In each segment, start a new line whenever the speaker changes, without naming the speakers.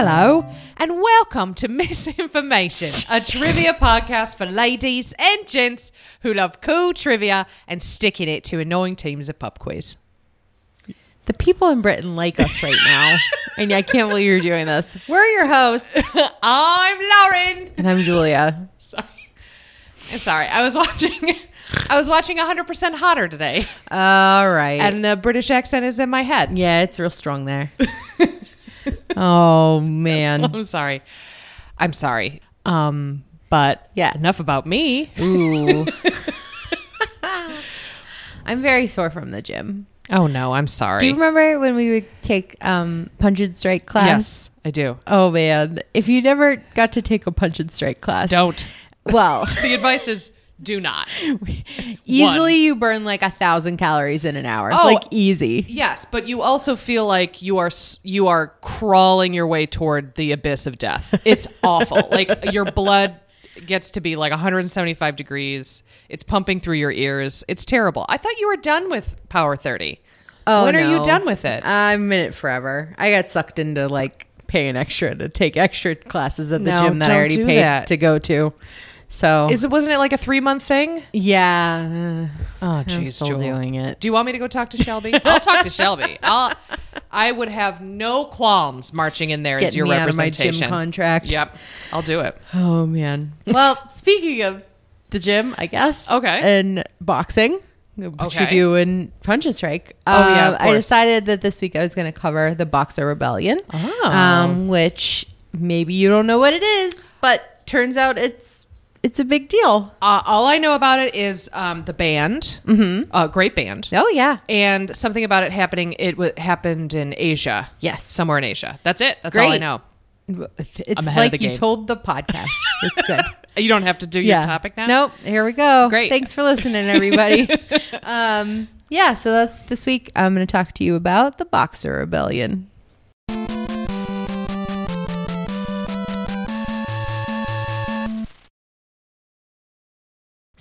Hello, and welcome to Misinformation, a trivia podcast for ladies and gents who love cool trivia and sticking it to annoying teams of pub quiz.
The people in Britain like us right now. and I can't believe you're doing this. We're your hosts.
I'm Lauren.
And I'm Julia.
Sorry, sorry. I was watching. I was watching 100% Hotter today,
All right.
and the British accent is in my head.
yeah, it's real strong there. Oh, man.
I'm sorry. I'm sorry. Um, but
Yeah.
enough about me.
Ooh. I'm very sore from the gym.
Oh no, I'm sorry.
Do you remember when we would take um, punch and strike class?
Yes, I do.
Oh, man. If you never got to take a punch and strike class,
Don't.
Well,
The advice is do not.
easily you burn like a thousand calories in an hour.
Oh.
like easy.
Yes, but you also feel like you are you are crawling your way toward the abyss of death. It's awful. like your blood gets to be like 175 degrees. It's pumping through your ears. It's terrible. I thought you were done with Power 30.
Oh,
when are you done with it?
I'm in it forever. I got sucked into like paying extra to take extra classes at the
No,
gym that I already paid
that.
to go to. So
Is it wasn't it like a 3 month thing?
yeah,
Oh
I'm
jeez,
still
Jewel.
doing it.
Do you want me to go talk to Shelby? I'll talk to Shelby. I'll I would have no qualms marching in there as your
me out of my
representation.
gym contract.
Yep. I'll do it.
Oh man. Well, speaking of the gym, I guess.
Okay.
And boxing. Which
Okay.
you do in Punch and Strike.
Oh, yeah,
Um,
of
I
course.
decided that this week I was going to cover the Boxer Rebellion.
Oh.
Um, which maybe you don't know what it is, but turns out it's it's a big deal.
Uh, all I know about it is um, the band, mm-hmm. uh, great band,
Oh yeah.
and something about it happening. It w- happened in Asia.
Yes.
somewhere in Asia. That's it. That's all I know.
It's
I'm ahead of
like you told the podcast. It's good.
You don't have to do your topic now.
Nope. Here we go.
Great.
Thanks for listening, everybody. um, yeah. So that's this week. I'm going to talk to you about the Boxer Rebellion.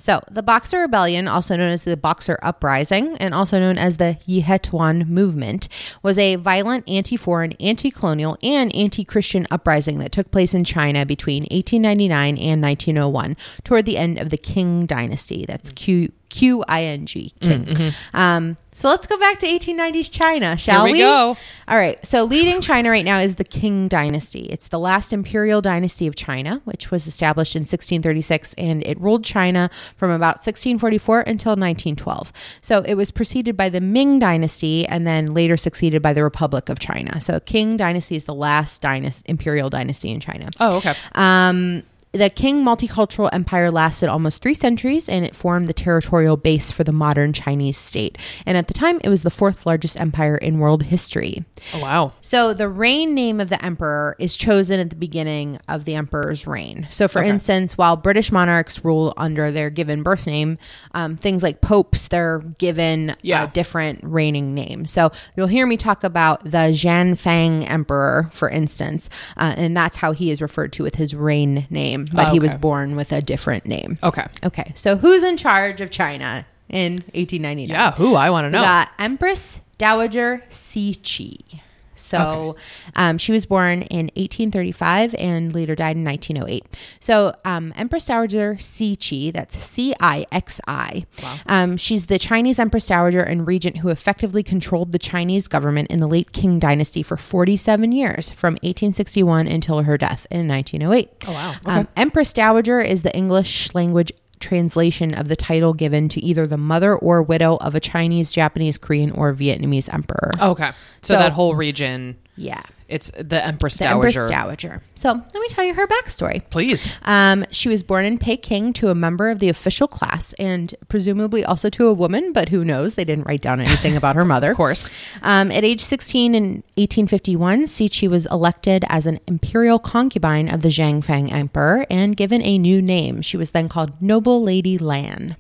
So, the Boxer Rebellion, also known as the Boxer Uprising and also known as the Yihetuan Movement, was a violent anti foreign, anti colonial, and anti Christian uprising that took place in China between 1899 and 1901 toward the end of the Qing Dynasty. That's Q. Q I N G King. Um, so let's go back to 1890s China, shall
Here we go.
all right. So leading China right now is the Qing dynasty. It's the last imperial dynasty of China, which was established in 1636 and it ruled China from about 1644 until 1912. So it was preceded by the Ming dynasty and then later succeeded by the Republic of China. So Qing dynasty is the last dynasty, imperial dynasty in China.
Oh, okay.
Um, the Qing multicultural empire lasted almost three centuries and it formed the territorial base for the modern Chinese state. And at the time, it was the fourth largest empire in world history.
Oh, wow.
So the reign name of the emperor is chosen at the beginning of the emperor's reign. So, for
Okay.
instance, while British monarchs rule under their given birth name, um, things like popes, they're given
Yeah.
a different reigning name. So you'll hear me talk about the Jianfang emperor, for instance, uh, and that's how he is referred to with his reign name, but
Oh,
he was born with a different name.
Okay.
Okay, so who's in charge of China in 1899?
Yeah. Who? I want to
We
know.
got Empress Dowager Cixi. So um, she was born in 1835 and later died in 1908. So um, Empress Dowager Cixi, that's C I X I. Um, she's the Chinese Empress Dowager and regent who effectively controlled the Chinese government in the late Qing dynasty for 47 years, from 1861 until her death in 1908.
Oh, wow.
Um, Empress Dowager is the English language translation of the title given to either the mother or widow of a Chinese, Japanese, Korean, or Vietnamese emperor.
okay. So,
So-
that whole region,
Yeah.
it's the Empress
The
Dowager.
Empress Dowager. So let me tell you her backstory.
Please.
Um, she was born in Peking to a member of the official class and presumably also to a woman, but who knows? They didn't write down anything about her mother.
Of course.
Um, at age 16 in 1851, Cixi was elected as an imperial concubine of the Zhangfang Emperor and given a new name. She was then called Noble Lady Lan.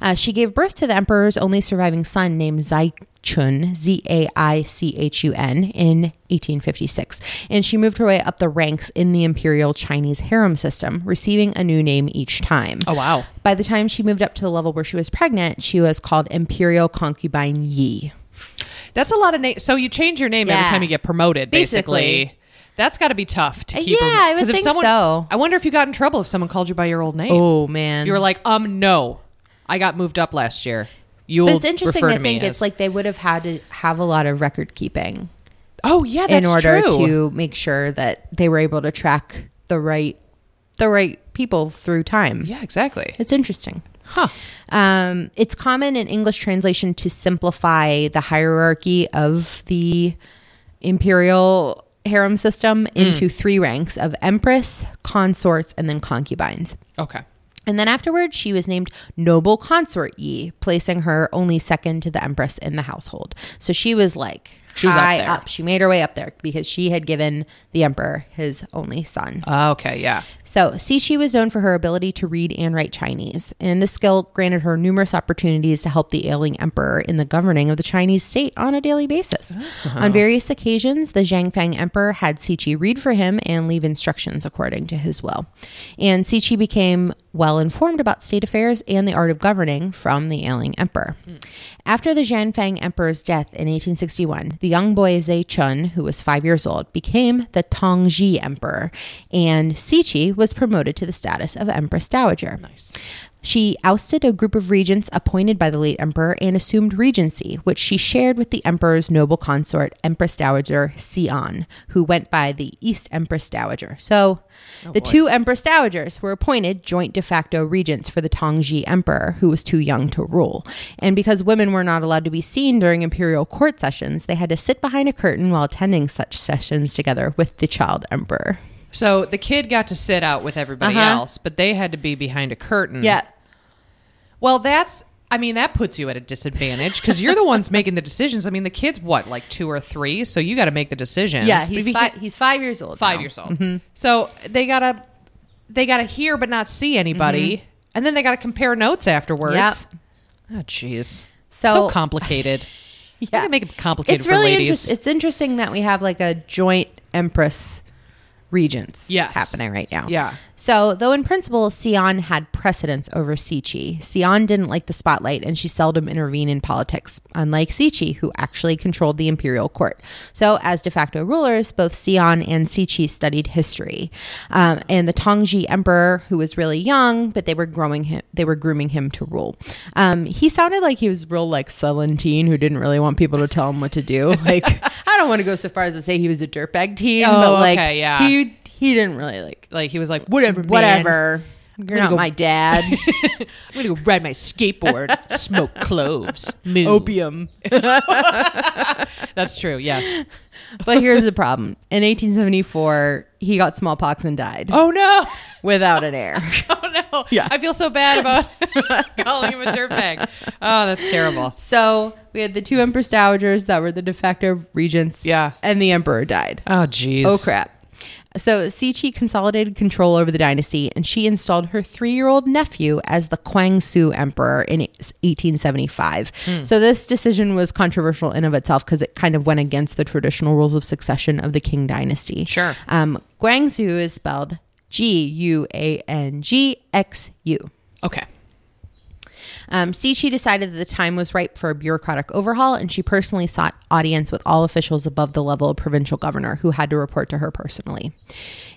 Uh, she gave birth to the emperor's only surviving son named Zai Zaichun, Z A I C H U N, in 1856. And she moved her way up the ranks in the imperial Chinese harem system, receiving a new name each time.
Oh, wow.
By the time she moved up to the level where she was pregnant, she was called Imperial Concubine Yi.
That's a lot of names. So you change your name every time you get promoted, basically.
Basically.
That's got to be tough to
Uh,
keep.
yeah, I would
if
think
someone,
so.
I wonder if you got in trouble if someone called you by your old name.
Oh man.
You were like, um, no, I got moved up last year. You'll
but it's interesting to
to
think
as-
it's like they would have had to have a lot of record keeping
oh yeah, that's true.
in order
true.
to make sure that they were able to track the right the right people through time.
yeah, exactly.
It's interesting.
Huh.
Um, it's common in English translation to simplify the hierarchy of the imperial harem system into three ranks of empress, consorts, and then concubines.
Okay.
And then afterwards, she was named Noble Consort Yi, placing her only second to the Empress in the household. So she was like
She was up there.
up. She made her way up there because she had given the Emperor his only son.
Uh, okay. Yeah.
So, Cixi was known for her ability to read and write Chinese, and this skill granted her numerous opportunities to help the ailing emperor in the governing of the Chinese state on a daily basis. On various occasions, the Zhangfang emperor had Cixi read for him and leave instructions according to his will. And Cixi became well informed about state affairs and the art of governing from the ailing emperor. After the Zhanfang emperor's death in 1861, the young boy Zhe Chun, who was five years old, became the Tongji emperor, and Cixi was promoted to the status of empress dowager.
Nice.
She ousted a group of regents appointed by the late emperor and assumed regency, which she shared with the emperor's noble consort, Empress Dowager Xian, who went by the East Empress Dowager. So oh, the
boy.
two Empress Dowagers were appointed joint de facto regents for the Tongji emperor, who was too young to rule. And because women were not allowed to be seen during imperial court sessions, they had to sit behind a curtain while attending such sessions together with the child emperor.
So the kid got to sit out with everybody
Uh-huh.
else, but they had to be behind a curtain.
Yeah.
Well, that's. I mean, that puts you at a disadvantage because you're the ones making the decisions. I mean, the kid's what, like two or three, so you got to make the decisions.
Yeah,
But
he's,
he-
fi- he's five years old.
five
now.
years old. So they gotta they gotta hear but not see anybody, and then they gotta compare notes afterwards.
Yep.
Oh, jeez.
So-
So, complicated.
Yeah.
yeah, make it complicated
it's
for
really
ladies.
interest- it's interesting that we have like a joint empress regents
Yes.
happening right now.
Yeah.
So, though in principle, Sion had precedence over Cixi, Sion didn't like the spotlight and she seldom intervened in politics, unlike Cixi, who actually controlled the imperial court. So, as de facto rulers, both Sion and Cixi studied history. Um, and the Tongji emperor, who was really young, but they were growing him, they were grooming him to rule. Um, he sounded like he was real like sullen teen who didn't really want people to tell him what to do. Like, I don't want to go so far as to say he was a dirtbag teen,
Oh,
but like,
okay, yeah.
he he didn't really like
like he was like, whatever, man.
whatever. You're not
go-
my dad.
I'm gonna go ride my skateboard, smoke cloves, moo.
Opium.
That's true. Yes.
But here's the problem. In 1874, he got smallpox and died
Oh no.
without an heir.
Oh no.
Yeah.
I feel so bad about calling him a dirtbag. Oh, that's terrible.
So we had the two empress dowagers that were the de facto regents.
Yeah.
And the emperor died.
Oh jeez.
Oh crap. So Cixi consolidated control over the dynasty and she installed her three year old nephew as the Guangxu emperor in 1875. So this decision was controversial in of itself because it kind of went against the traditional rules of succession of the Qing dynasty.
Sure.
Um, Guangxu is spelled G U A N G X U.
Okay.
Um, Cixi decided that the time was ripe for a bureaucratic overhaul, and she personally sought audience with all officials above the level of provincial governor who had to report to her personally.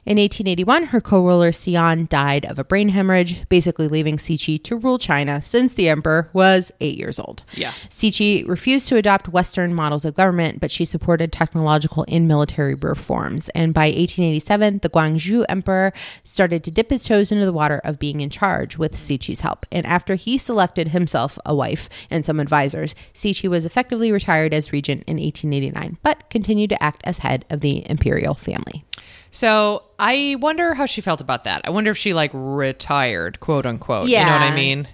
In 1881, her co ruler Xian died of a brain hemorrhage, basically leaving Cixi to rule China since the emperor was eight years old.
Yeah.
Cixi refused to adopt Western models of government, but she supported technological and military reforms. And by 1887, the Guangxu emperor started to dip his toes into the water of being in charge with Cixi's help. And after he selected himself a wife and some advisors, Cixi was effectively retired as regent in 1889, but continued to act as head of the imperial family.
So I wonder how she felt about that. I wonder if she like retired, quote unquote. Yeah. You know what I mean?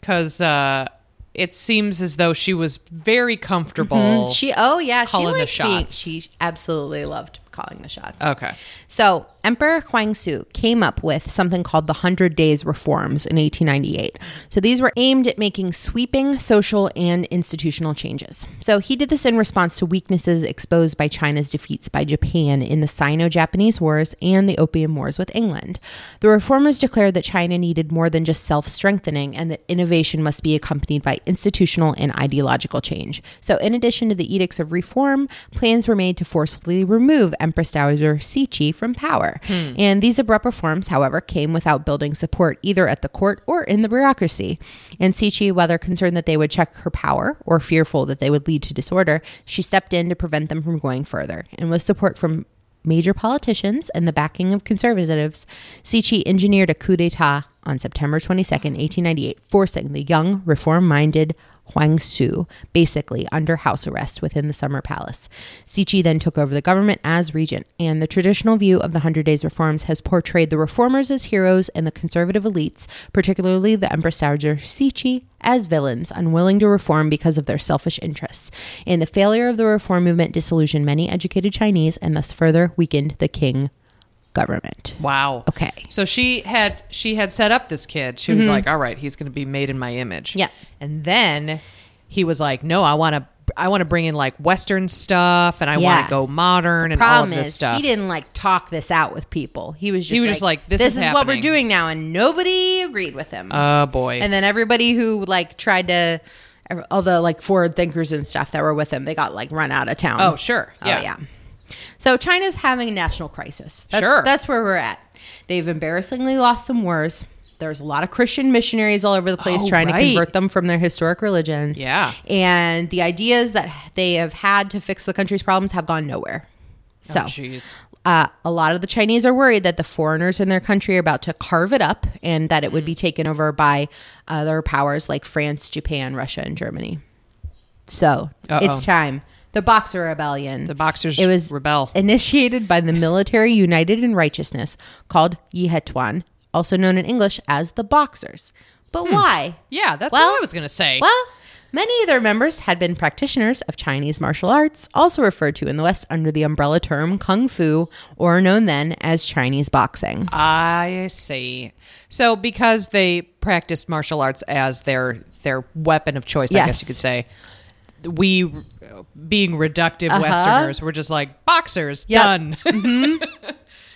Because uh, it seems as though she was very comfortable.
She, oh yeah,
Calling
she
the
liked being- she absolutely loved calling the shots.
okay.
So Emperor Huangsu came up with something called the Hundred Days Reforms in 1898. So these were aimed at making sweeping social and institutional changes. So he did this in response to weaknesses exposed by China's defeats by Japan in the Sino Japanese Wars and the Opium Wars with England. The reformers declared that China needed more than just self strengthening and that innovation must be accompanied by institutional and ideological change. So, in addition to the edicts of reform, plans were made to forcefully remove Empress Dowager Cixi from power. Hmm. And these abrupt reforms, however, came without building support either at the court or in the bureaucracy. And Cixi, whether concerned that they would check her power or fearful that they would lead to disorder, she stepped in to prevent them from going further. And with support from major politicians and the backing of conservatives, Cixi engineered a coup d'etat on September 22nd, 1898, forcing the young, reform minded Huang Su basically under house arrest within the summer palace. Cixi then took over the government as regent, and the traditional view of the Hundred Days reforms has portrayed the reformers as heroes and the conservative elites, particularly the Empress Dowager Cixi, as villains, unwilling to reform because of their selfish interests. And the failure of the reform movement disillusioned many educated Chinese and thus further weakened the Qing government.
Wow.
Okay.
So she had she had set up this kid. She was like, "All right, he's going to be made in my image."
Mm-hmm. Yeah.
And then he was like, "No, I want to I want to bring in like western stuff and I
Yeah.
want to go modern and all
Problem
of this
is,
stuff."
he didn't like talk this out with people. He was just
He was
like,
just like, this
this
is
is what we're
happening."
doing now, and nobody agreed with him.
oh boy.
and then everybody who like tried to, all the like forward thinkers and stuff that were with him, they got like run out of town.
Oh, sure.
Oh
Yeah.
So China's having a national crisis. That's,
Sure.
that's where we're at. They've embarrassingly lost some wars. There's a lot of Christian missionaries all over the place
Oh,
trying
right.
to convert them from their historic religions.
Yeah.
And the ideas that they have had to fix the country's problems have gone nowhere. So,
oh
uh, a lot of the Chinese are worried that the foreigners in their country are about to carve it up and that it would
Mm.
be taken over by other powers like France, Japan, Russia, and Germany. So
Uh-oh.
it's time. The Boxer Rebellion.
The Boxers
it was
rebel.
initiated by the military united in righteousness called Yihetuan, also known in English as the Boxers. But hmm. why?
Yeah, that's
Well-
what I was going to say.
Well, many of their members had been practitioners of Chinese martial arts, also referred to in the West under the umbrella term kung fu, or known then as Chinese boxing.
I see. So because they practiced martial arts as their their weapon of choice, I guess you could say. We being reductive
Uh-huh.
Westerners, we're just like boxers,
Yep.
done.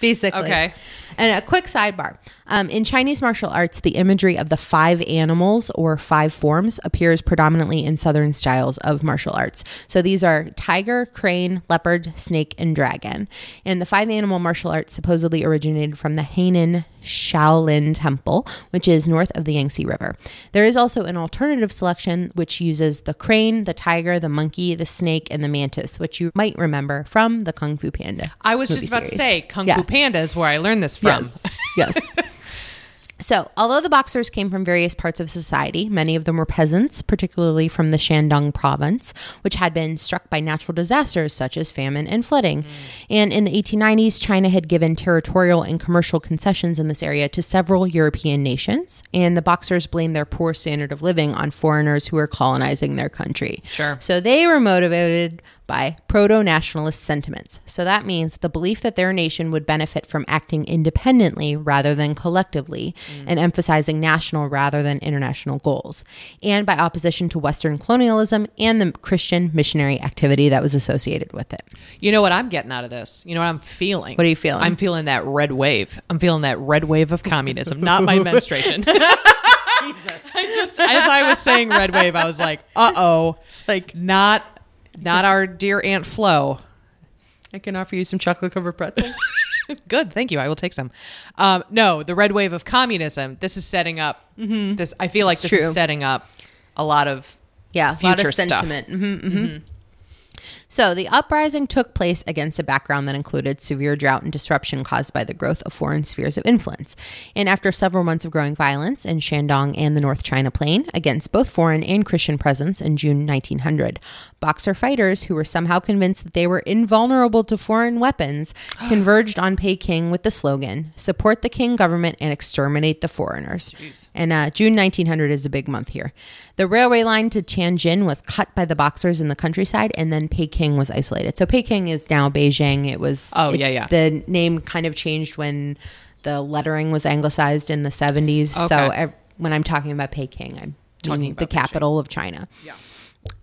basically.
Okay.
And a quick sidebar. Um, in Chinese martial arts, the imagery of the five animals or five forms appears predominantly in Southern styles of martial arts. So these are tiger, crane, leopard, snake, and dragon. And the five animal martial arts supposedly originated from the Henan Shaolin Temple, which is north of the Yangtze River. There is also an alternative selection which uses the crane, the tiger, the monkey, the snake, and the mantis, which you might remember from the Kung Fu Panda.
I was just about to say Kung
Yeah.
Fu Panda is where I learned this from.
Yes. yes. So, although the boxers came from various parts of society, many of them were peasants, particularly from the Shandong province, which had been struck by natural disasters such as famine and flooding. Mm. And in the 1890s, China had given territorial and commercial concessions in this area to several European nations, and the boxers blamed their poor standard of living on foreigners who were colonizing their country.
Sure.
So they were motivated by proto nationalist sentiments. So that means the belief that their nation would benefit from acting independently rather than collectively and emphasizing national rather than international goals, and by opposition to Western colonialism and the Christian missionary activity that was associated with it.
You know what I'm getting out of this? You know what I'm feeling?
What are you feeling?
I'm feeling that red wave. I'm feeling that red wave of communism, not my menstruation. Jesus. I just as I was saying red wave, I was like, uh oh.
It's like,
Not not our dear Aunt Flo.
I can offer you some chocolate covered pretzels.
Good, thank you. I will take some. Um, no, the red wave of communism. This is setting up. This I feel like
It's
this
true.
is setting up a lot of
Yeah, a lot
Future
of
stuff.
sentiment. hmm hmm So the uprising took place against a background that included severe drought and disruption caused by the growth of foreign spheres of influence. And after several months of growing violence in Shandong and the North China Plain against both foreign and Christian presence in June 1900, Boxer fighters who were somehow convinced that they were invulnerable to foreign weapons converged on Peking with the slogan "Support the Qing government and exterminate the foreigners." And uh, June 1900 is a big month here. The railway line to Tianjin was cut by the Boxers in the countryside, and then Peking was isolated. So Peking is now Beijing. It was.
Oh,
it-
yeah, yeah.
The name kind of changed when the lettering was anglicized in the 70s. So
Okay.
ev- when I'm talking about Peking, I'm
Talking
meaning the
Beijing.
capital of China.
Yeah.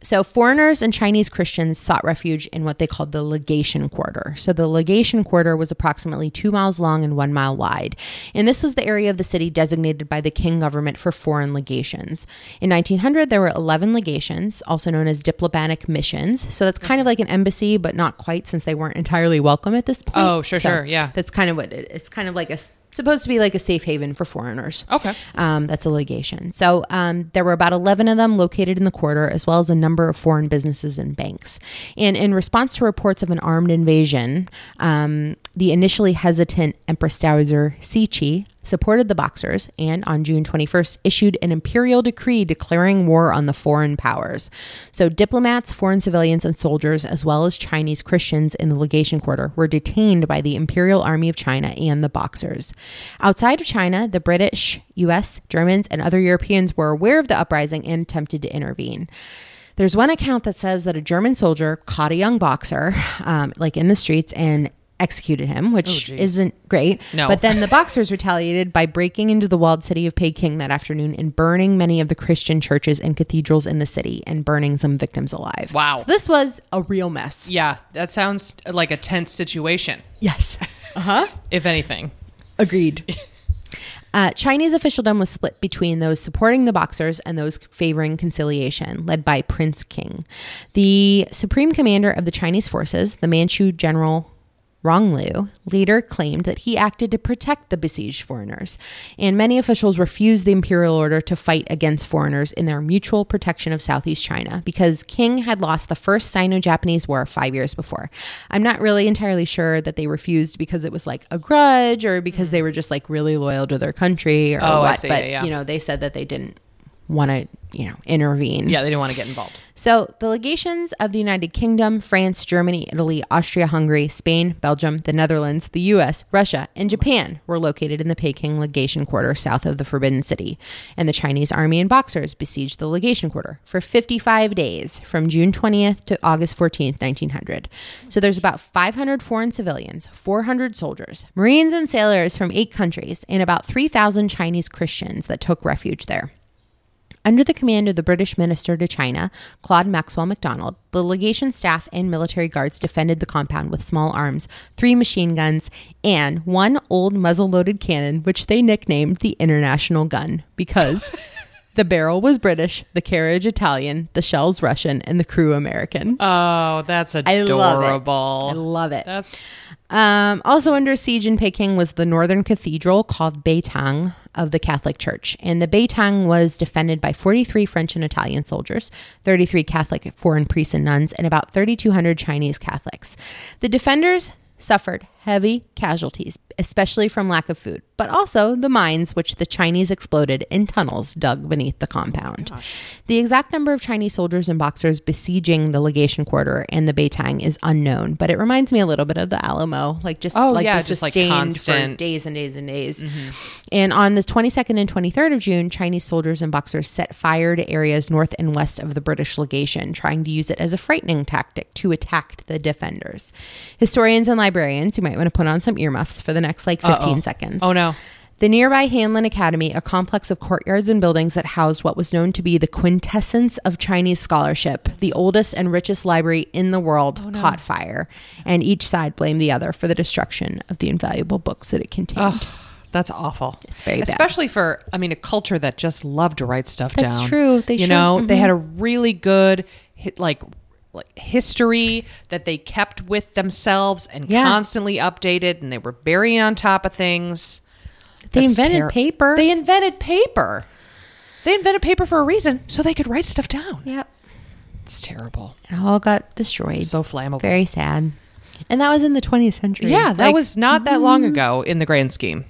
So, foreigners and Chinese Christians sought refuge in what they called the legation quarter. So, the legation quarter was approximately two miles long and one mile wide. And this was the area of the city designated by the Qing government for foreign legations. In 1900, there were 11 legations, also known as diplomatic missions. So, that's kind of like an embassy, but not quite since they weren't entirely welcome at this point.
Oh, sure,
So
sure, yeah.
That's kind of what it, it's kind of like a supposed to be like a safe haven for foreigners.
Okay.
Um, that's a legation. So um, there were about 11 of them located in the quarter, as well as a number of foreign businesses and banks. And in response to reports of an armed invasion, um, the initially hesitant Empress Dowager Cixi supported the Boxers and on June 21st issued an imperial decree declaring war on the foreign powers. So diplomats, foreign civilians, and soldiers, as well as Chinese Christians in the legation quarter, were detained by the Imperial Army of China and the Boxers. Outside of China, the British, US, Germans, and other Europeans were aware of the uprising and attempted to intervene. There's one account that says that a German soldier caught a young boxer, um, like in the streets, and executed him, which
geez.
isn't great.
No.
But then the Boxers retaliated by breaking into the walled city of Peking that afternoon and burning many of the Christian churches and cathedrals in the city and burning some victims alive.
Wow.
So this was a real mess.
Yeah, that sounds like a tense situation,
Yes. Uh huh.
if anything.
Agreed. Uh, Chinese officialdom was split between those supporting the Boxers and those favoring conciliation, led by Prince Qing. The supreme commander of the Chinese forces, the Manchu general Ronglu, later claimed that he acted to protect the besieged foreigners, and many officials refused the imperial order to fight against foreigners in their mutual protection of Southeast China because Qing had lost the first Sino Japanese War five years before. I'm not really entirely sure that they refused because it was like a grudge or because hmm. they were just like really loyal to their country or
Oh,
what,
see.
but
Yeah, yeah.
you know, they said that they didn't want to, you know, intervene.
Yeah, they didn't want to get involved.
So, the legations of the United Kingdom, France, Germany, Italy, Austria, Hungary, Spain, Belgium, the Netherlands, the US, Russia, and Japan were located in the Peking legation quarter south of the Forbidden City. And the Chinese army and boxers besieged the legation quarter for 55 days from June 20th to August 14th, 1900. So, there's about 500 foreign civilians, 400 soldiers, Marines, and sailors from eight countries, and about 3,000 Chinese Christians that took refuge there. Under the command of the British minister to China, Claude Maxwell MacDonald, the legation staff and military guards defended the compound with small arms, three machine guns, and one old muzzle loaded cannon, which they nicknamed the International Gun because the barrel was British, the carriage Italian, the shells Russian, and the crew American.
Oh, that's adorable.
I love it. I love it.
That's
Um, also under siege in Peking was the northern cathedral called Beitang of the Catholic Church. And the Beitang was defended by 43 French and Italian soldiers, 33 Catholic foreign priests and nuns, and about 3,200 Chinese Catholics. The defenders suffered heavy casualties, especially from lack of food, but also the mines which the Chinese exploded in tunnels dug beneath the compound. The exact number of Chinese soldiers and boxers besieging the legation quarter and the Beitang is unknown, but it reminds me a little bit of the Alamo, like just
Oh,
like
yeah, just, like, constant- Mm-hmm.
days and days and days. And on the 22nd and 23rd of June, Chinese soldiers and boxers set fire to areas north and west of the British legation, trying to use it as a frightening tactic to attack the defenders. Historians and librarians, you might want to put on some earmuffs for the next like 15
Uh-oh.
seconds.
Oh no.
The nearby Hanlin Academy, a complex of courtyards and buildings that housed what was known to be the quintessence of Chinese scholarship, the oldest and richest library in the world, caught fire, and each side blamed the other for the destruction of the invaluable books that it contained.
Oh, that's awful. It's
very bad.
Especially for, I mean, a culture that just loved to write stuff
That's
down.
That's true. They
you
should-
know, they
mhm.
had a really good, hit, like, like history that they kept with themselves and
Yeah.
constantly updated, and they were very on top of things.
They
That's
invented
terri-
paper.
They invented paper. They invented paper for a reason, so they could write stuff down.
yep.
It's terrible.
It all got destroyed.
So flammable.
Very sad. And that was in the 20th century.
yeah, that
Like,
was not that long mm. ago in the grand scheme.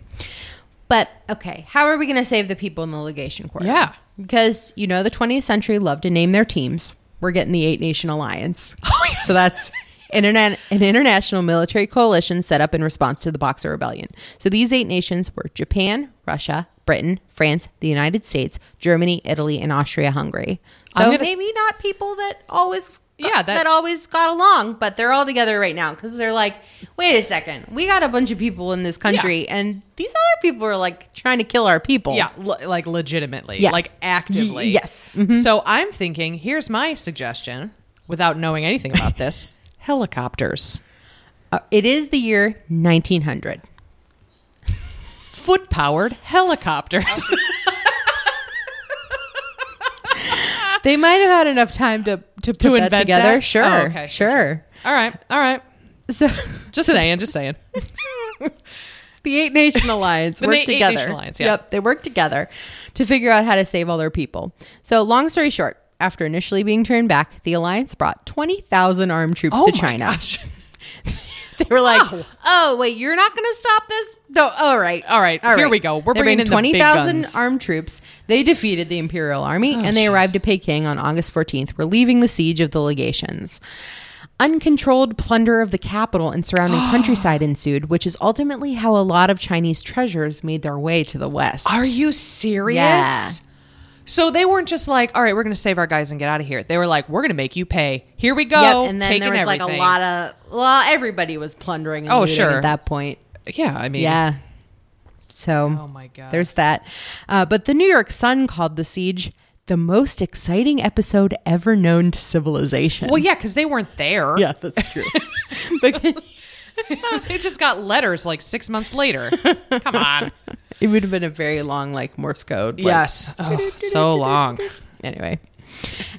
But okay, how are we going to save the people in the legation quarter?
Yeah.
because you know the 20th century loved to name their teams. We're getting the Eight Nation Alliance.
Oh, yes.
So that's internet an international military coalition set up in response to the Boxer Rebellion. So these eight nations were Japan, Russia, Britain, France, the United States, Germany, Italy, and Austria-Hungary. So
gonna-
maybe not people that always
Yeah,
that,
that-
always got along, but they're all together right now because they're like, wait a second, we got a bunch of people in this country, and these other people are like trying to kill our people.
Yeah, le- like legitimately,
Yeah.
like actively.
Y- yes. Mhm.
So I'm thinking, here's my suggestion, without knowing anything about this: helicopters,
Uh, it is the year 1900.
foot-powered helicopters.
They might have had enough time to to put
to
that together.
that?
Sure,
Oh, okay,
sure.
all right, all right.
So
Just saying, just saying.
the Eight Nation Alliance worked
Eight
together.
Nation Alliance, yeah.
Yep, they worked together to figure out how to save all their people. So, long story short, after initially being turned back, the alliance brought 20,000 armed troops
Oh
to China.
gosh.
They were like, "Oh, wait, you're not going to stop this?" No, all right.
All right. All right. here we go. We're
They
bringing
bring
in
20,000 armed troops. They defeated the Imperial Army oh, and they
jeez.
arrived at Peking on August 14th, relieving the siege of the legations. Uncontrolled plunder of the capital and surrounding countryside ensued, which is ultimately how a lot of Chinese treasures made their way to the west.
Are you serious?
Yeah.
So they weren't just like, all right, we're going to save our guys and get out of here. They were like, we're going to make you pay. Here we go.
Yep, and then there was
everything.
like a lot of well, everybody was plundering and
Oh, sure.
at that point.
Yeah, I mean,
Yeah. So
Oh my god.
there's that. Uh, but the New York Sun called the siege the most exciting episode ever known to civilization.
well, yeah, because they weren't there.
yeah, that's true.
they just got letters like six months later. Come on.
it would have been a very long, like Morse code. like-
yes. Oh, so long.
Anyway.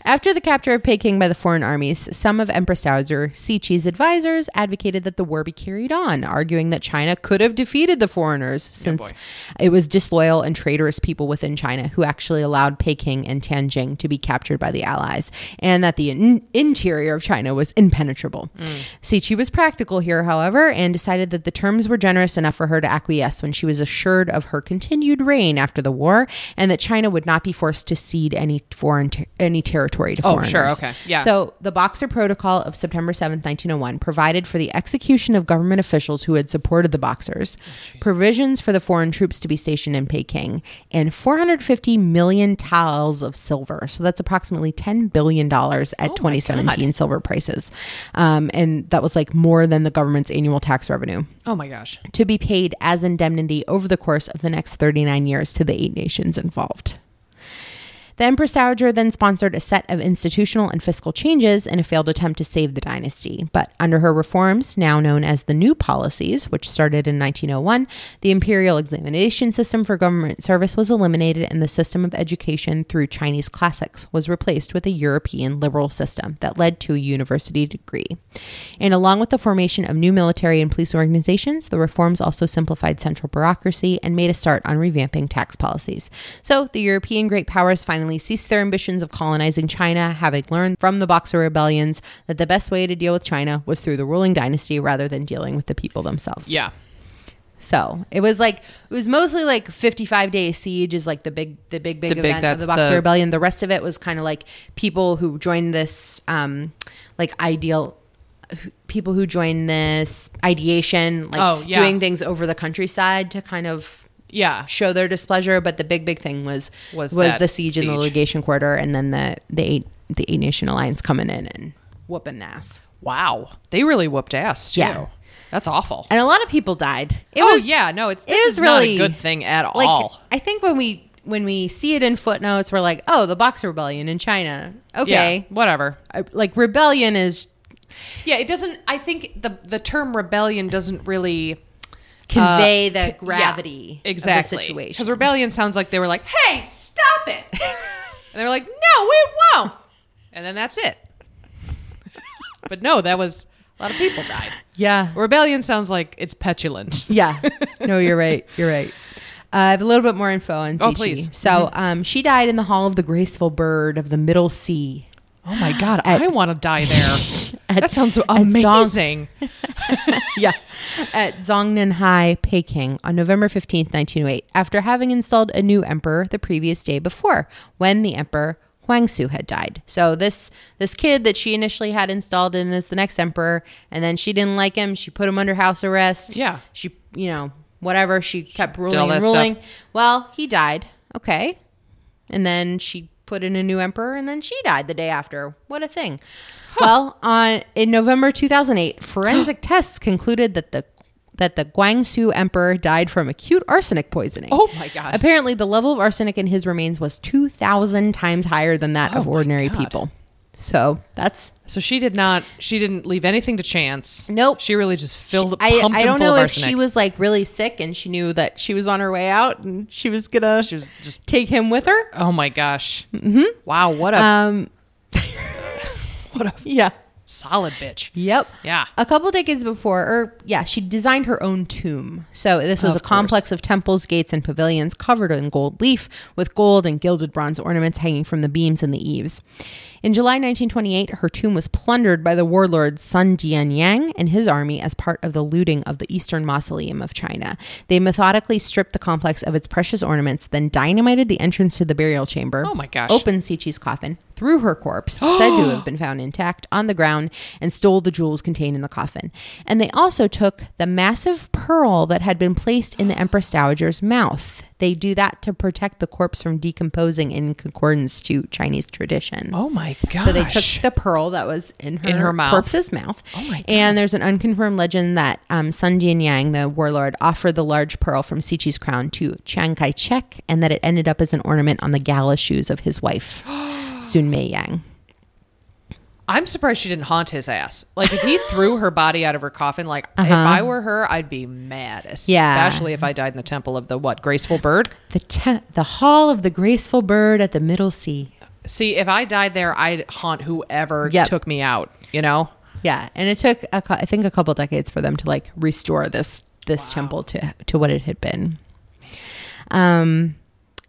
After the capture of Peking by the foreign armies, some of Empress Dowager Cixi's advisors advocated that the war be carried on, arguing that China could have defeated the foreigners since it was disloyal and traitorous people within China who actually allowed Peking and Tianjin to be captured by the Allies, and that the in- interior of China was impenetrable. Mm. Cixi was practical here, however, and decided that the terms were generous enough for her to acquiesce when she was assured of her continued reign after the war, and that China would not be forced to cede any foreign ter- any territory to
Oh,
foreigners.
sure, okay, yeah.
So the Boxer Protocol of September 7th, 1901 provided for the execution of government officials who had supported the Boxers, provisions for the foreign troops to be stationed in Peking, and 450 million taels of silver. So that's approximately 10 billion dollars
Oh
at 2017 silver prices. Um, and that was like more than the government's annual tax revenue
Oh my gosh.
to be paid as indemnity over the course of the next 39 years to the eight nations involved. The Empress Dowager then sponsored a set of institutional and fiscal changes in a failed attempt to save the dynasty. But under her reforms, now known as the New Policies, which started in 1901, the imperial examination system for government service was eliminated and the system of education through Chinese classics was replaced with a European liberal system that led to a university degree. And along with the formation of new military and police organizations, the reforms also simplified central bureaucracy and made a start on revamping tax policies. So the European great powers finally ceased their ambitions of colonizing China, having learned from the Boxer rebellions that the best way to deal with China was through the ruling dynasty rather than dealing with the people themselves.
Yeah.
So it was like it was mostly like 55 day siege is like the big the big big
The big-
event of the Boxer
the-
Rebellion. The rest of it was kind of like people who joined this um like ideal people who joined this ideation like
Oh, yeah.
doing things over the countryside to kind of
Yeah.
show their displeasure but the big big thing was
Was
was, the siege, in the
siege.
legation quarter and then the the eight the eight nation alliance coming in and whooping ass
Wow. They really whooped ass too.
Yeah.
That's awful.
and a lot of people died it
oh
was
yeah, no, it's this
was
is not a
really-
good thing at
like
all.
I think when we when we see it in footnotes, we're like, oh, the Boxer Rebellion in China.
Yeah,
Okay,
whatever.
I- like rebellion is
Yeah, it doesn't. I think the the term rebellion doesn't really
convey
uh,
the
c-
gravity
yeah, exactly
of the situation.
Because rebellion sounds like they were like, "Hey, stop it," and they're like, "No, we won't," and then that's it. but no, that was a lot of people died.
yeah,
Rebellion sounds like it's petulant.
yeah. No, you're right. You're right. Uh, I have a little bit more info on
Oh, please.
So, um, she died in the Hall of the Graceful Bird of the Middle Sea.
Oh my god, I want to die there.
At-
that sounds
Zong-
amazing.
yeah, at Zhongnanhai, Peking, on November 15th, 1908, after having installed a new emperor the previous day before, when the emperor Huangsu had died. So this this kid that she initially had installed in as the next emperor, and then she didn't like him. She put him under house arrest.
Yeah.
she you know whatever. She kept ruling and ruling.
stuff.
Well, he died. Okay. And then she put in a new emperor and then she died the day after. What a thing. Well, on in November 2008, forensic tests concluded that the that the Guangxu emperor died from acute arsenic poisoning.
Oh my God.
Apparently, the level of arsenic in his remains was 2,000 times higher than that oh of
Oh my
ordinary people. So that's
So she did not. She didn't leave anything to chance.
Nope.
She really just filled.
I,
pumped
I
him
don't know if
arsenic.
she was like really sick and she knew that she was on her way out and she was gonna
She was just.
take him with her.
Oh my gosh. Mm-hmm. Wow. What a
Um,
what a
yeah.
solid bitch.
Yep.
Yeah.
A couple decades before, or yeah, she designed her own tomb. So this was
Of
a complex of temples, gates, and pavilions covered in gold leaf with gold and gilded bronze ornaments hanging from the beams and the eaves. In July 1928, her tomb was plundered by the warlord Sun Jianyang and his army as part of the looting of the Eastern Mausoleum of China. They methodically stripped the complex of its precious ornaments, then dynamited the entrance to the burial chamber.
Oh my gosh.
Opened Cixi's coffin, threw her corpse, said to have been found intact, on the ground, and stole the jewels contained in the coffin. And they also took the massive pearl that had been placed in the Empress Dowager's mouth. They do that to protect the corpse from decomposing in concordance to Chinese tradition.
Oh my god!
So they took the pearl that was in her,
In her mouth.
corpse's mouth.
Oh my God.
And there's an unconfirmed legend that um, Sun Jianyang, the warlord, offered the large pearl from Cixi's crown to Chiang Kai-shek, and that it ended up as an ornament on the gala shoes of his wife, Sun Mei Yang.
I'm surprised she didn't haunt his ass. Like if he threw her body out of her coffin, like if
Uh-huh.
I were her, I'd be mad.
Yeah.
Especially if I died in the temple of the what graceful bird.
The te- the hall of the graceful bird at the Middle Sea.
See, if I died there, I'd haunt whoever
Yep.
took me out. You know.
Yeah, and it took a, I think a couple decades for them to like restore this this temple to to what it had been. Um,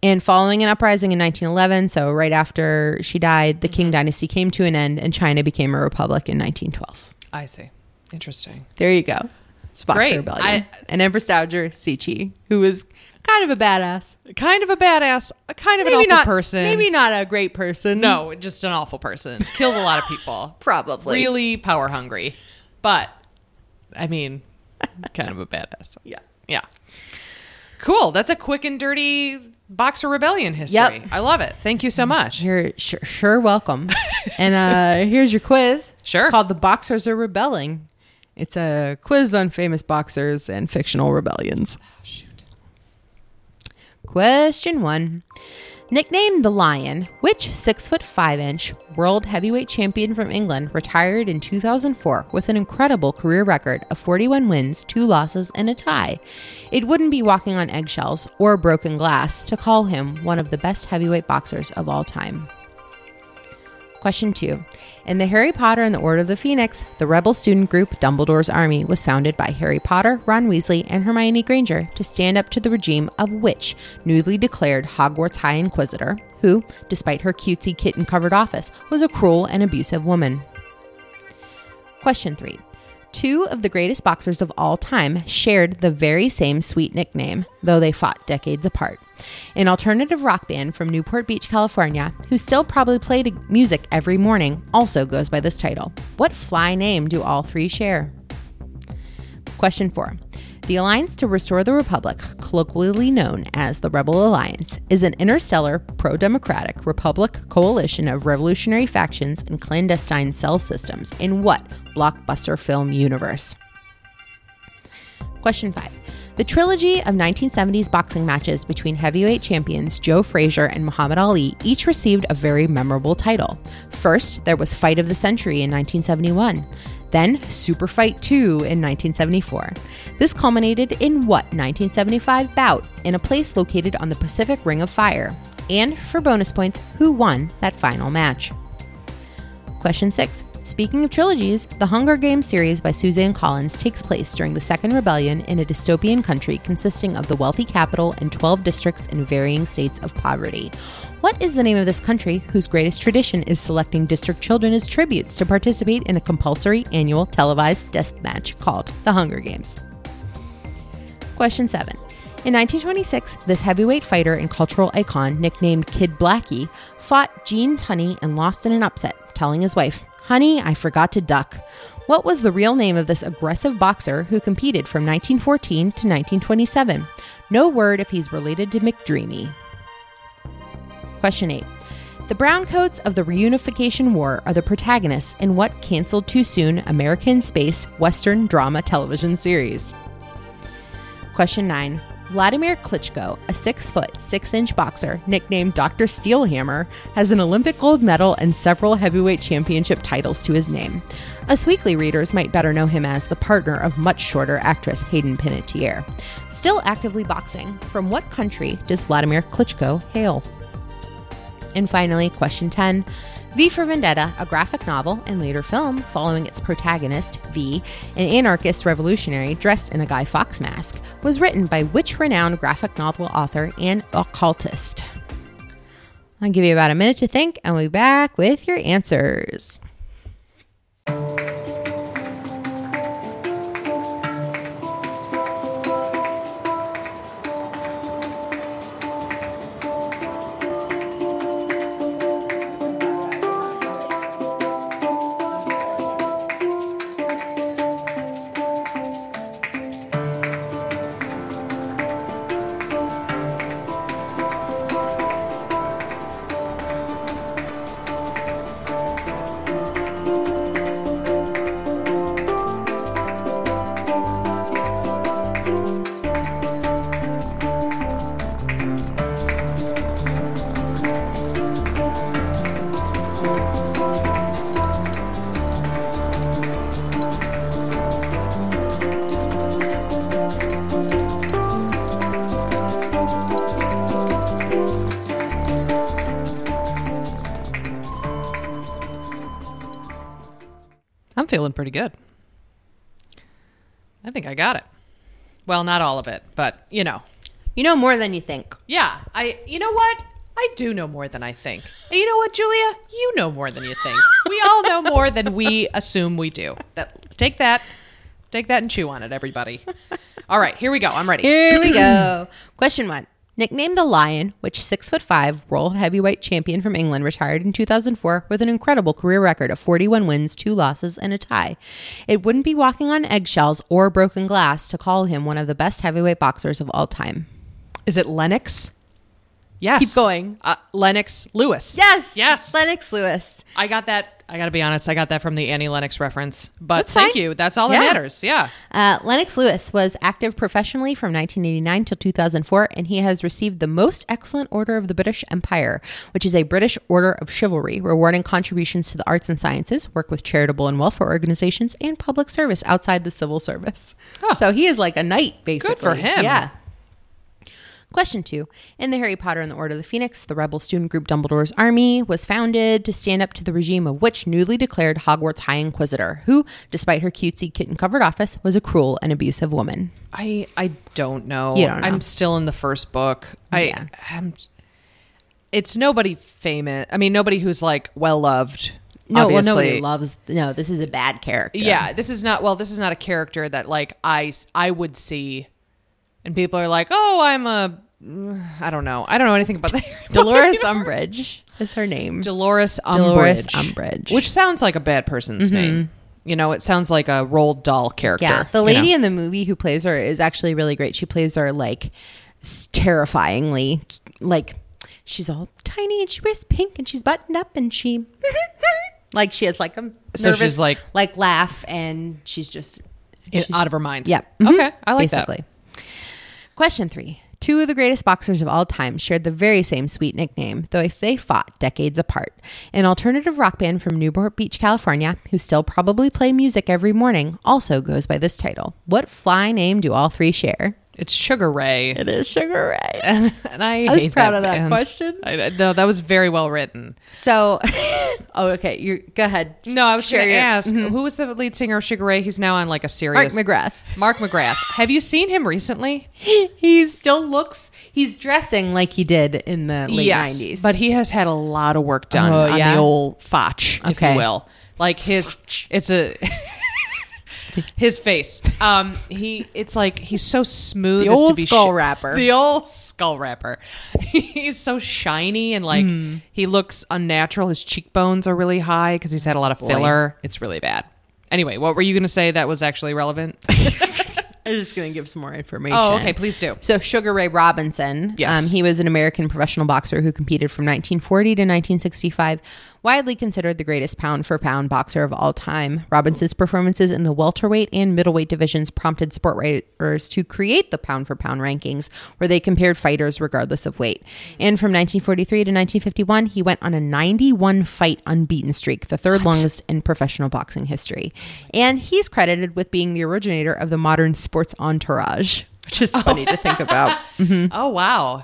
and following an uprising in 1911, so right after she died, the Qing mm-hmm. dynasty came to an end, and China became a republic in 1912.
I see. Interesting.
There you go. Spock's
Great.
rebellion.
I-
and Empress Dowager Cixi, who was kind of a badass,
Kind of a badass. a Kind of
maybe
an awful
not
person.
maybe not a great person.
No, just an awful person. Killed a lot of people.
probably
really power hungry. But I mean, kind of a badass.
Yeah.
Yeah. Cool. That's a quick and dirty boxer rebellion history.
Yep.
I love it. Thank you so much.
You're sure, sure welcome. and uh, here's your quiz.
Sure.
It's called The Boxers Are Rebelling. It's a quiz on famous boxers and fictional rebellions.
Shoot.
Question one. Nicknamed the Lion, which six foot five inch world heavyweight champion from England retired in 2004 with an incredible career record of 41 wins, two losses, and a tie? It wouldn't be walking on eggshells or broken glass to call him one of the best heavyweight boxers of all time. Question two. In the Harry Potter and the Order of the Phoenix, the rebel student group Dumbledore's Army was founded by Harry Potter, Ron Weasley, and Hermione Granger to stand up to the regime of which newly declared Hogwarts High Inquisitor, who, despite her cutesy kitten covered office, was a cruel and abusive woman. Question three. Two of the greatest boxers of all time shared the very same sweet nickname, though they fought decades apart. An alternative rock band from Newport Beach, California, who still probably played music every morning, also goes by this title. What fly name do all three share? Question four. The Alliance to Restore the Republic, colloquially known as the Rebel Alliance, is an interstellar, pro democratic republic coalition of revolutionary factions and clandestine cell systems in what blockbuster film universe? Question five. The trilogy of 1970s boxing matches between heavyweight champions Joe Frazier and Muhammad Ali each received a very memorable title. First, there was Fight of the Century in 1971. Then, Super Fight 2 in 1974. This culminated in what 1975 bout in a place located on the Pacific Ring of Fire? And for bonus points, who won that final match? Question six. Speaking of trilogies, the Hunger Games series by Suzanne Collins takes place during the Second Rebellion in a dystopian country consisting of the wealthy capital and 12 districts in varying states of poverty. What is the name of this country whose greatest tradition is selecting district children as tributes to participate in a compulsory annual televised death match called the Hunger Games? Question 7. In 1926, this heavyweight fighter and cultural icon, nicknamed Kid Blackie, fought Gene Tunney and lost in an upset, telling his wife, Honey, I forgot to duck. What was the real name of this aggressive boxer who competed from 1914 to 1927? No word if he's related to McDreamy. Question 8. The Browncoats of the Reunification War are the protagonists in what canceled too soon American space Western drama television series? Question 9. Vladimir Klitschko, a 6 foot, 6 inch boxer nicknamed Dr. Steelhammer, has an Olympic gold medal and several heavyweight championship titles to his name. Us weekly readers might better know him as the partner of much shorter actress Hayden Panettiere. Still actively boxing, from what country does Vladimir Klitschko hail? And finally, question 10. V for Vendetta, a graphic novel and later film following its protagonist, V, an anarchist revolutionary dressed in a Guy Fawkes mask, was written by which renowned graphic novel author and occultist? I'll give you about a minute to think and we'll be back with your answers.
Feeling pretty good. I think I got it. Well, not all of it, but you know.
You know more than you think.
Yeah, I you know what? I do know more than I think. And you know what, Julia? You know more than you think. We all know more than we assume we do. That take that. Take that and chew on it, everybody. All right, here we go. I'm ready.
Here we go. Question one. Nicknamed the Lion, which six foot five world heavyweight champion from England retired in 2004 with an incredible career record of 41 wins, two losses, and a tie. It wouldn't be walking on eggshells or broken glass to call him one of the best heavyweight boxers of all time.
Is it Lennox? Yes.
Keep going.
Uh, Lennox Lewis.
Yes,
Yes.
Lennox Lewis.
I got that. I got to be honest. I got that from the Annie Lennox reference. But
That's
thank
fine.
you. That's all
Yeah.
that matters. Yeah.
Uh, Lennox Lewis was active professionally from 1989 till 2004, and he has received the Most Excellent Order of the British Empire, which is a British order of chivalry, rewarding contributions to the arts and sciences, work with charitable and welfare organizations, and public service outside the civil service.
Oh.
So he is like a knight, basically.
for him.
Yeah. Question two. In the Harry Potter and the Order of the Phoenix, the rebel student group Dumbledore's Army was founded to stand up to the regime of which newly declared Hogwarts High Inquisitor, who, despite her cutesy kitten covered office, was a cruel and abusive woman.
I I don't know.
You don't know.
I'm still in the first book. I am it's nobody famous. I mean, nobody who's like well loved.
No, well, nobody loves. No, this is a bad character.
Yeah, this is not. Well, this is not a character that like I I would see, and people are like, oh, I'm a. I don't know. I don't know anything about that.
Dolores Umbridge is her name.
Dolores Umbridge.
Dolores Umbridge. Mm-hmm.
Which sounds like a bad person's name. You know, it sounds like a Roald Dahl character.
yeah, the
you
lady
know?
in the movie who plays her is actually really great. She plays her like terrifyingly, like she's all tiny and she wears pink and she's buttoned up and she like she has like a
So
nervous
she's like-
like laugh and she's just
In- out of her mind.
yeah mhm,
Okay, I like
basically. Question three. Two of the greatest boxers of all time shared the very same sweet nickname, though if they fought decades apart. An alternative rock band from Newport Beach, California, who still probably play music every morning, also goes by this title. What fly name do all three share?
That. It's Sugar Ray.
It is Sugar Ray.
and I,
I was proud of that
band.
question.
I, no, that was very well written.
So, oh, okay. You go ahead.
No, I was going to ask mm-hmm. who was the lead singer of Sugar Ray? He's now on like a
series.
Mark
McGrath.
Mark McGrath. Have you seen him recently?
He still looks. He's dressing like he did in the late
yes,
nineties.
but he has had a lot of work done
Oh,
on
yeah?
the old fotch, if
Okay.
you will. Like his, it's a. his face. Um, he it's like he's so smooth.
The
as to
old
be
skull wrapper.
The old skull wrapper. he's so shiny and like
Hmm.
he looks unnatural. His cheekbones are really high because he's had a lot of filler. It's really bad. Anyway, what were you going to say that was actually relevant?
I'm just going to give some more information.
oh, okay. Please do.
So Sugar Ray Robinson,
Yes.
um, he was an American professional boxer who competed from 1940 to 1965, widely considered the greatest pound for pound boxer of all time. Robinson's performances in the welterweight and middleweight divisions prompted sport writers to create the pound for pound rankings, where they compared fighters regardless of weight. And from 1943 to 1951, he went on a 91 fight unbeaten streak, the third longest in professional boxing history. And he's credited with being the originator of the modern sports entourage. Which is funny to think about.
Oh wow.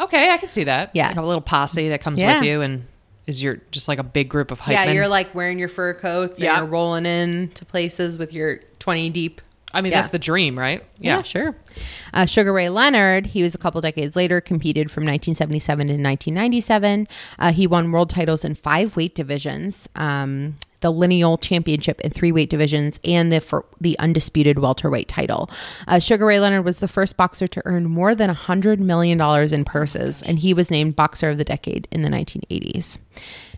Okay, I can see that.
Yeah.
like a little posse that comes
Yeah.
with you and is your just like a big group of hype
Yeah,
men.
you're like wearing your fur coats and
Yeah.
you're rolling in to places with your 20 deep.
I mean,
Yeah.
that's the dream, right?
Yeah, sure. Uh, Sugar Ray Leonard, he was a couple decades later, competed from 1977 to 1997. Uh, he won world titles in five weight divisions. Um, the lineal championship in three weight divisions and the for the undisputed welterweight title. Uh, Sugar Ray Leonard was the first boxer to earn more than $100 million in purses, and he was named Boxer of the Decade in the 1980s.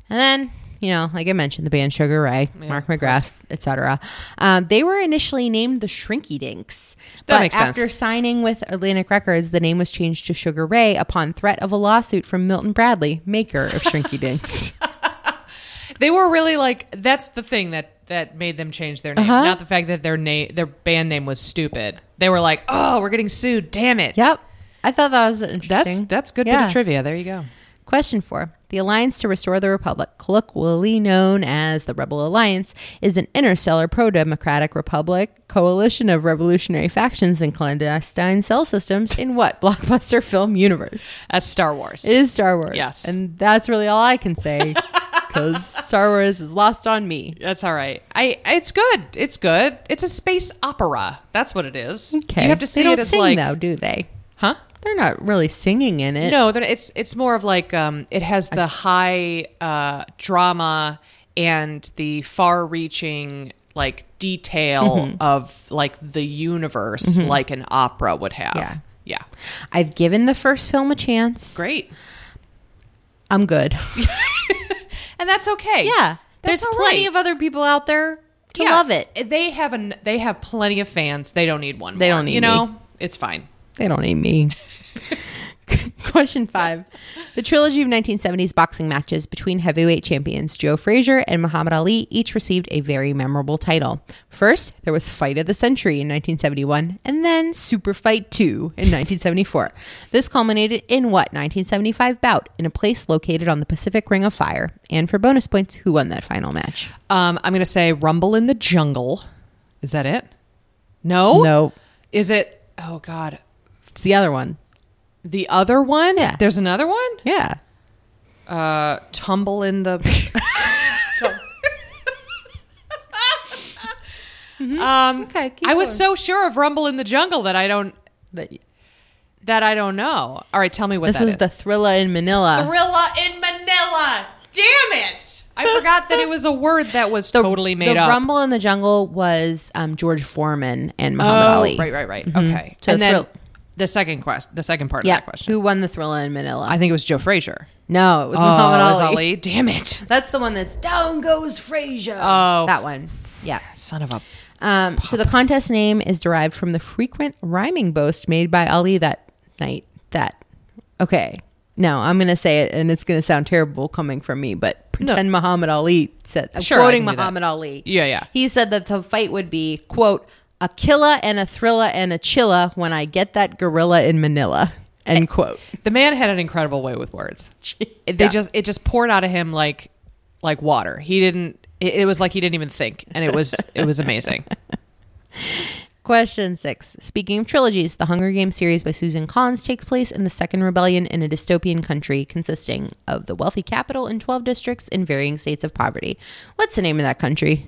And then, you know, like I mentioned, the band Sugar Ray, Mark McGrath, etc. Um, they were initially named the Shrinky Dinks.
That
but
makes sense.
after signing with Atlantic Records, the name was changed to Sugar Ray upon threat of a lawsuit from Milton Bradley, maker of Shrinky Dinks.
They were really like that's the thing that that made them change their name.
Uh-huh.
Not the fact that their name their band name was stupid. They were like, "Oh, we're getting sued. Damn it."
yep. I thought that was interesting.
that's that's good bit of trivia. There you go.
Question four. The Alliance to Restore the Republic, colloquially known as the Rebel Alliance, is an interstellar pro democratic republic coalition of revolutionary factions and clandestine cell systems in what blockbuster film universe?
That's Star Wars.
It is Star Wars.
Yes.
And that's really all I can say because Star Wars is lost on me.
That's all right. I it's good. It's good. It's a space opera. That's what it is.
Okay.
You have to see
they don't
it as
sing,
like,
though, do they?
huh?
They're not really singing in it.
No, it's it's more of like um, it has the high uh, drama and the far-reaching like detail
Mm-hmm.
of like the universe, like an opera would have.
Yeah.
yeah,
I've given the first film a chance.
great,
I'm good.
and that's okay.
Yeah.
That's
There's plenty
right.
of other people out there to
Yeah.
love it.
They have an they have plenty of fans. They don't need one.
They
more.
don't need
you know.
me.
It's fine.
They don't need me. Question five. The trilogy of 1970s boxing matches between heavyweight champions Joe Frazier and Muhammad Ali each received a very memorable title. First, there was Fight of the Century in 1971, and then Super Fight 2 in 1974. This culminated in what 1975 bout in a place located on the Pacific Ring of Fire. And for bonus points, who won that final match?
Um, I'm gonna say Rumble in the Jungle. Is that it? No.
No,
Is it? Oh God.
it's the other one.
The other one?
Yeah.
There's another one?
Yeah.
Uh, tumble in the. um,
Okay,
I was
going.
so sure of Rumble in the Jungle that I don't
But
that I don't know. All right, tell me what that is.
this
that is.
the Thrilla in Manila.
Thrilla in Manila. Damn it! I forgot that it was a word that was
The-
totally made
the
up.
Rumble in the Jungle was um, George Foreman and Muhammad
oh,
Ali.
right, right, right. Okay,
So
and then the second quest, the second part
Yeah.
of that question.
Who won the Thrilla in Manila?
I think it was Joe Frazier.
no, it was
Oh,
Muhammad
it was
Ali.
Ali. Damn it!
That's the one that's down goes Frazier.
Oh,
that one. Yeah.
son of a.
Um, so the contest name is derived from the frequent rhyming boast made by Ali that night. That okay. No, I'm going to say it, and it's going to sound terrible coming from me, but pretend Muhammad Ali said.
Sure,
quoting. Muhammad Ali.
Yeah, yeah.
He said that the fight would be quote a killer and a thriller and a chilla when I get that gorilla in Manila. End quote.
The man had an incredible way with words. It, they
Yeah.
just it just poured out of him like like water. He didn't. It, it was like he didn't even think, and it was it was amazing.
Question six. Speaking of trilogies, the Hunger Games series by Susan Collins takes place in the Second Rebellion in a dystopian country consisting of the wealthy capital and 12 districts in varying states of poverty. What's the name of that country?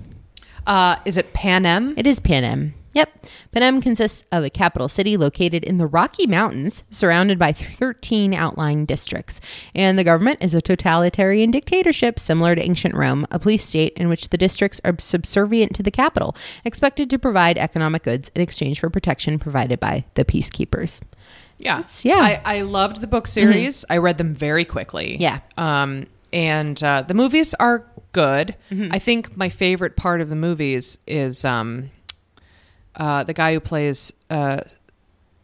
Uh, is it Panem?
It is Panem. Yep. Panem consists of a capital city located in the Rocky Mountains, surrounded by 13 outlying districts. And the government is a totalitarian dictatorship similar to ancient Rome, a police state in which the districts are subservient to the capital, expected to provide economic goods in exchange for protection provided by the peacekeepers.
Yeah,
yeah.
I, I loved the book series. I read them very quickly.
Yeah.
um, and uh, the movies are good. I think my favorite part of the movies is um, uh, the guy who plays uh,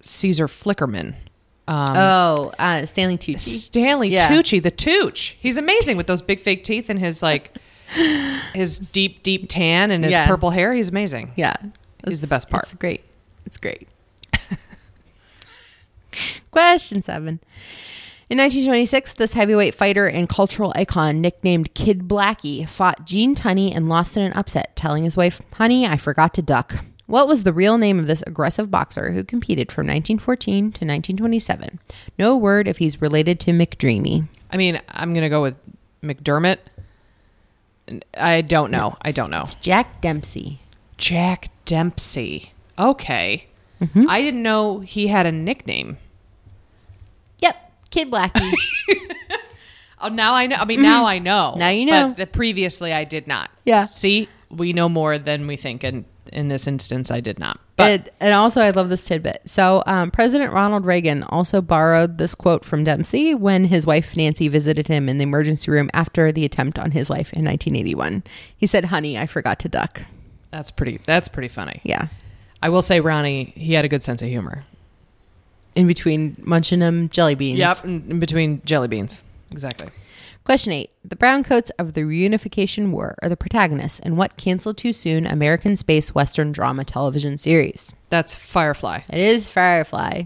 Caesar Flickerman. Um,
Oh, uh, Stanley Tucci.
Stanley
Yeah.
Tucci, the Tooch. He's amazing with those big fake teeth and his like his deep, deep tan and his
Yeah.
purple hair. He's amazing.
Yeah.
He's the best part.
It's great. It's great. Question seven. In 1926, this heavyweight fighter and cultural icon, nicknamed Kid Blackie, fought Gene Tunney and lost in an upset, telling his wife, Honey, I forgot to duck. What was the real name of this aggressive boxer who competed from 1914 to 1927? No word if he's related to McDreamy.
I mean, I'm gonna go with McDermott. I don't know. I don't know.
It's Jack Dempsey.
Jack Dempsey. Okay.
Mm-hmm.
I didn't know he had a nickname.
Yep, Kid Blackie.
Oh, now I know. I mean, now I know.
Mm-hmm. Now you know.
But the, previously, I did not.
Yeah.
See, we know more than we think, and in this instance, I did not. But
and, and also, I love this tidbit. So, um, President Ronald Reagan also borrowed this quote from Dempsey when his wife Nancy visited him in the emergency room after the attempt on his life in 1981. He said, "Honey, I forgot to duck."
that's pretty. That's pretty funny.
Yeah,
I will say, Ronnie, he had a good sense of humor.
in between munching them jelly beans.
Yep, in, in between jelly beans. Exactly.
Question eight: The Browncoats of the Reunification War are the protagonists in what canceled too soon American space western drama television series?
That's Firefly.
It is Firefly.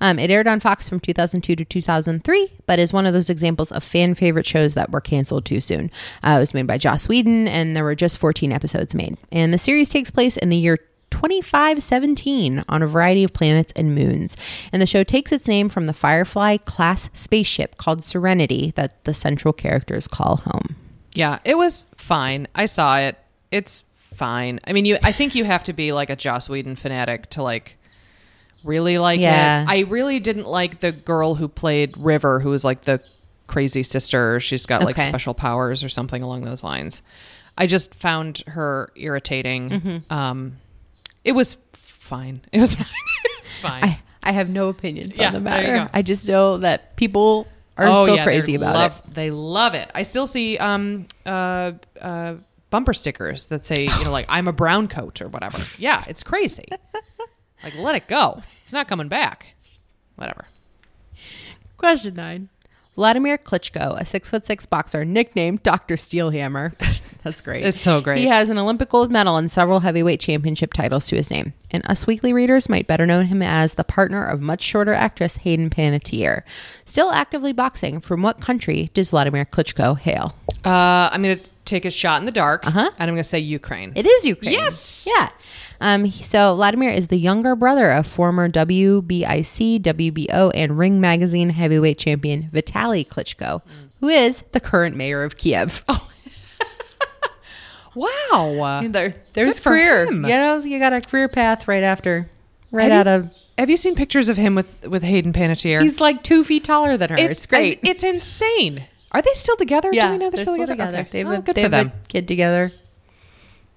Um, it aired on Fox from 2002 to 2003, but is one of those examples of fan favorite shows that were canceled too soon. Uh, it was made by Joss Whedon, and there were just 14 episodes made. And the series takes place in the year 2517 on a variety of planets and moons. And the show takes its name from the Firefly class spaceship called Serenity that the central characters call home.
Yeah, it was fine. I saw it. It's fine. I mean, you. I think you have to be like a Joss Whedon fanatic to like really like
Yeah.
it. I really didn't like the girl who played River, who was like the crazy sister. She's got like
Okay.
special powers or something along those lines. I just found her irritating.
Mm-hmm.
Um, it was fine. It was fine. it was fine.
I, I have no opinions
Yeah,
on the matter. I just know that people are
oh
so
yeah,
crazy about
love,
it.
They love it. I still see um uh uh bumper stickers that say you know like I'm a brown coat or whatever. Yeah, it's crazy. like let it go. It's not coming back. Whatever.
Question nine. Vladimir Klitschko, a six foot six boxer nicknamed Dr. Steelhammer. That's great.
It's so great.
He has an Olympic gold medal and several heavyweight championship titles to his name. And Us Weekly readers might better know him as the partner of much shorter actress Hayden Panettiere. Still actively boxing, from what country does Vladimir Klitschko hail?
Uh, I'm gonna take a shot in the dark,
Uh-huh.
and I'm gonna say Ukraine.
It is Ukraine.
Yes!
Yeah. Um, so Vladimir is the younger brother of former WBC, WBO, and Ring Magazine heavyweight champion Vitaly Klitschko, who is the current mayor of Kiev. Oh,
wow.
there, there's
Good
career. You know, you got a career path right after, right
Have
out
you-
of.
Have you seen pictures of him with with Hayden Panettiere?
He's like two feet taller than her. It's, great.
It's insane. Are they still together?
yeah,
Do we know they're, still, together? Okay.
They have,
Oh,
a,
good
they
for
have a
them.
kid together.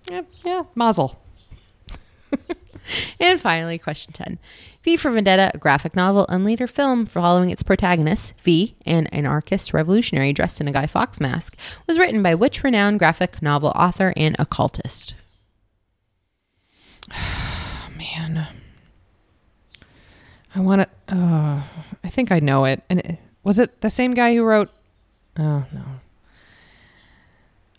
Yeah, yeah. Mazel.
And finally, question 10. V for Vendetta, a graphic novel and later film following its protagonist, V, an anarchist revolutionary dressed in a Guy Fawkes mask, was written by which renowned graphic novel author and occultist?
Man, I want to. Uh, I think I know it. And it, was it the same guy who wrote? Oh no,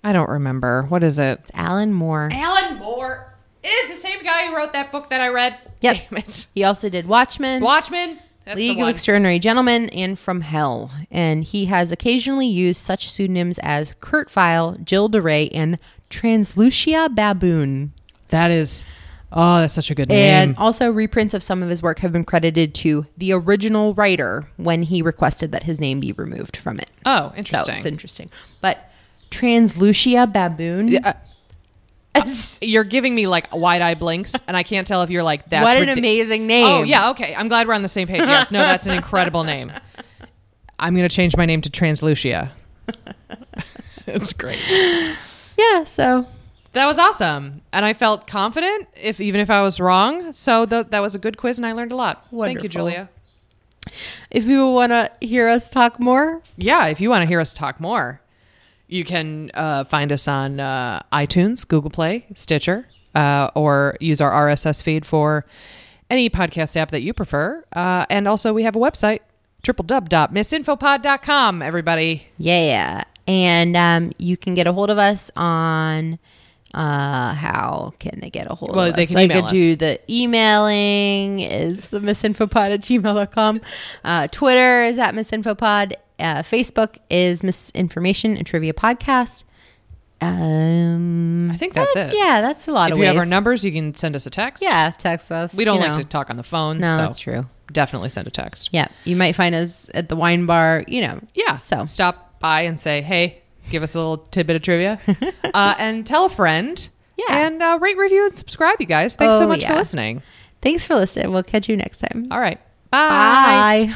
I don't remember. What is it?
It's Alan Moore.
Alan Moore. It is the same guy who wrote that book that I read.
Yep.
Damn it.
He also did Watchmen,
Watchmen. That's
League of. Extraordinary Gentlemen, and From Hell. And he has occasionally used such pseudonyms as Kurt Vile, Jill DeRay, and Translucia Baboon.
that is. Oh, that's such a good name.
And also, reprints of some of his work have been credited to the original writer when he requested that his name be removed from it.
oh,
So
interesting.
it's interesting. But Translucia Baboon,
Yeah, uh, You're giving me like wide eye blinks, and I can't tell if you're like that's
what an
ridi-
amazing oh, name.
Oh yeah, okay. I'm glad we're on the same page. Yes, no, that's an incredible name. I'm gonna change my name to Translucia. it's great.
Yeah. So
That was awesome, and I felt confident, if even if I was wrong. So th- that was a good quiz, and I learned a lot. Thank you, Julia.
if you want to hear us talk more,
Yeah, if you want to hear us talk more, you can uh, find us on uh, iTunes, Google Play, Stitcher, uh, or use our RSS feed for any podcast app that you prefer. Uh, and also, we have a website, www.misinfopod.com, everybody.
yeah. And um, you can get a hold of us on. Uh, how can they get a hold
Well,
of us?
they can
I could
us.
do the emailing is the misinfopod at gmail.com. Uh, Twitter is at misinfopod. Uh, Facebook is misinformation and trivia podcast. Um,
I think that's it.
Yeah, that's a lot
If
of
you
ways.
have our numbers, you can send us a text.
Yeah, text us.
We don't like
know.
to talk on the phone.
No,
so
that's true.
Definitely send a text.
Yeah, you might find us at the wine bar. You know,
Yeah.
So.
stop by and say, hey, give us a little tidbit of trivia uh, and tell a friend.
Yeah.
And uh, rate, review, and subscribe, you guys. Thanks so
Oh,
much
yeah.
for listening.
thanks for listening. We'll catch you next time.
All right. Bye.
Bye.